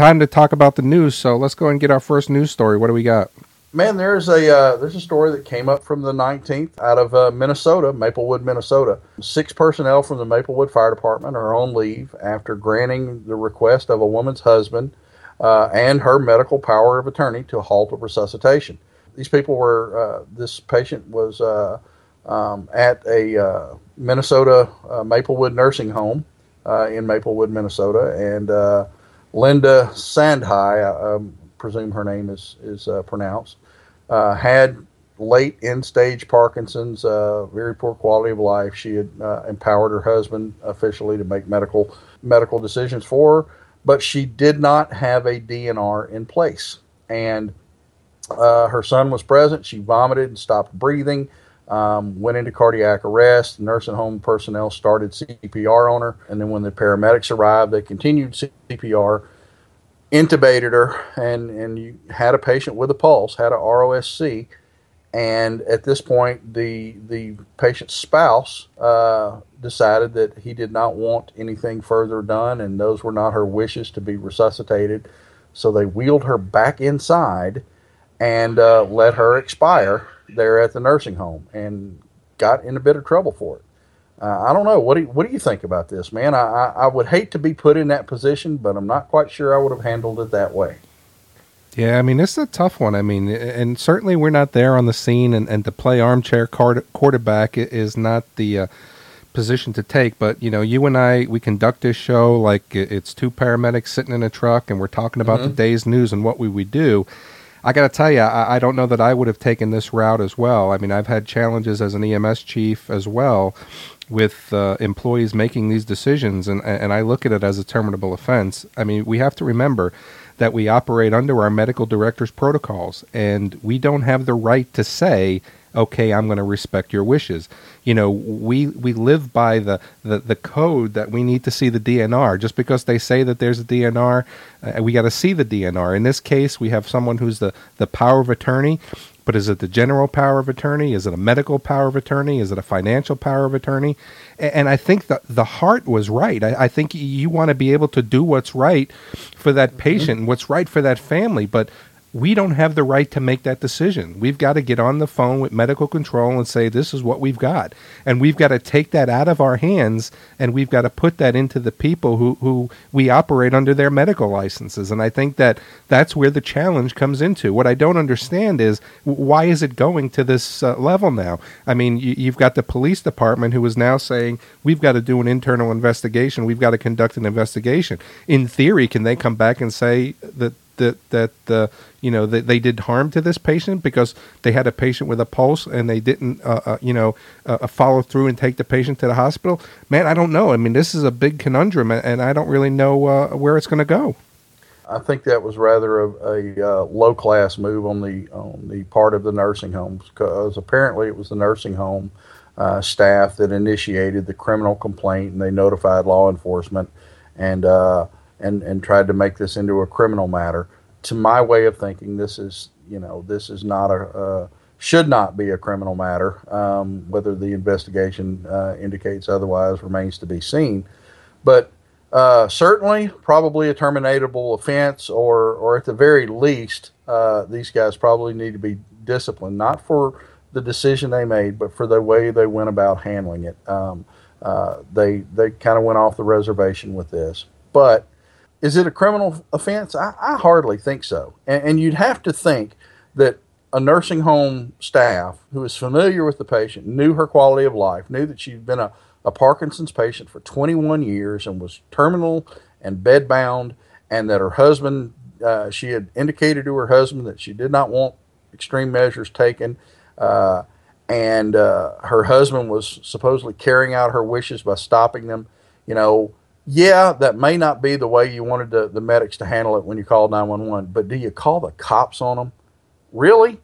time to talk about the news. So let's go and get our first news story. What do we got? Man, there's a uh, there's a story that came up from the 19th out of uh, Minnesota, Maplewood, Minnesota. Six personnel from the Maplewood Fire Department are on leave after granting the request of a woman's husband uh, and her medical power of attorney to halt a resuscitation. These people were uh, this patient was uh, um, at a uh, Minnesota Maplewood nursing home in Maplewood, Minnesota, and Linda Sandhai, I um, presume her name is is pronounced uh, had late end stage Parkinson's, uh, very poor quality of life. She had uh, empowered her husband officially to make medical medical decisions for her, but she did not have a DNR in place. And uh, her son was present. She vomited and stopped breathing. Um, went into cardiac arrest. Nursing home personnel started CPR on her, and then when the paramedics arrived, they continued CPR intubated her and and you had a patient with a pulse had a ROSC and at this point the the patient's spouse uh, decided that he did not want anything further done and those were not her wishes to be resuscitated. So they wheeled her back inside and uh, let her expire there at the nursing home and got in a bit of trouble for it uh, I don't know. What do you, what do you think about this, man? I, I, I would hate to be put in that position, but I'm not quite sure I would have handled it that way. Yeah, I mean, it's a tough one. I mean, and certainly we're not there on the scene, and, and to play armchair quarterback is not the uh, position to take. But, you know, you and I, we conduct this show like it's two paramedics sitting in a truck, and we're talking about mm-hmm. the day's news and what we would do. I got to tell you, I, I, don't know that I would have taken this route as well. I mean, I've had challenges as an EMS chief as well with uh, employees making these decisions, and and I look at it as a terminable offense. I mean, we have to remember that we operate under our medical director's protocols, and we don't have the right to say, "Okay, I'm going to respect your wishes." You know, we we live by the, the the code that we need to see the DNR. Just because they say that there's a DNR, uh, we got to see the DNR. In this case, we have someone who's the the power of attorney but is it the general power of attorney? Is it a medical power of attorney? Is it a financial power of attorney? And, I think that the heart was right. I, I think you want to be able to do what's right for that mm-hmm. patient, mm-hmm. what's right for that family. But we don't have the right to make that decision. We've got to get on the phone with medical control and say, this is what we've got. And we've got to take that out of our hands and we've got to put that into the people who, who we operate under their medical licenses. And I think that that's where the challenge comes into. What I don't understand is why is it going to this uh, level now? I mean, you, you've got the police department who is now saying, we've got to do an internal investigation. We've got to conduct an investigation. In theory, can they come back and say that that that uh, you know they, they did harm to this patient because they had a patient with a pulse and they didn't uh, uh, you know uh, uh, follow through and take the patient to the hospital. Man, I don't know. I mean, this is a big conundrum, and I don't really know uh, where it's going to go. I think that was rather a, a low class move on the on the part of the nursing homes because apparently it was the nursing home staff that initiated the criminal complaint and they notified law enforcement and and and tried to make this into a criminal matter. To my way of thinking, this is you know this is not a uh, should not be a criminal matter. Um, whether the investigation uh, indicates otherwise remains to be seen, but uh, certainly probably a terminatable offense, or or at the very least, uh, these guys probably need to be disciplined, not for the decision they made, but for the way they went about handling it. Um, uh, they they kind of went off the reservation with this, but is it a criminal offense? I, I hardly think so. And, and, you'd have to think that a nursing home staff who is familiar with the patient, knew her quality of life, knew that she'd been a, a Parkinson's patient for 21 years and was terminal and bedbound, and that her husband, uh, she had indicated to her husband that she did not want extreme measures taken. Uh, and uh, her husband was supposedly carrying out her wishes by stopping them. You know, yeah, that may not be the way you wanted the, the medics to handle it when you called 911, but do you call the cops on them? Really?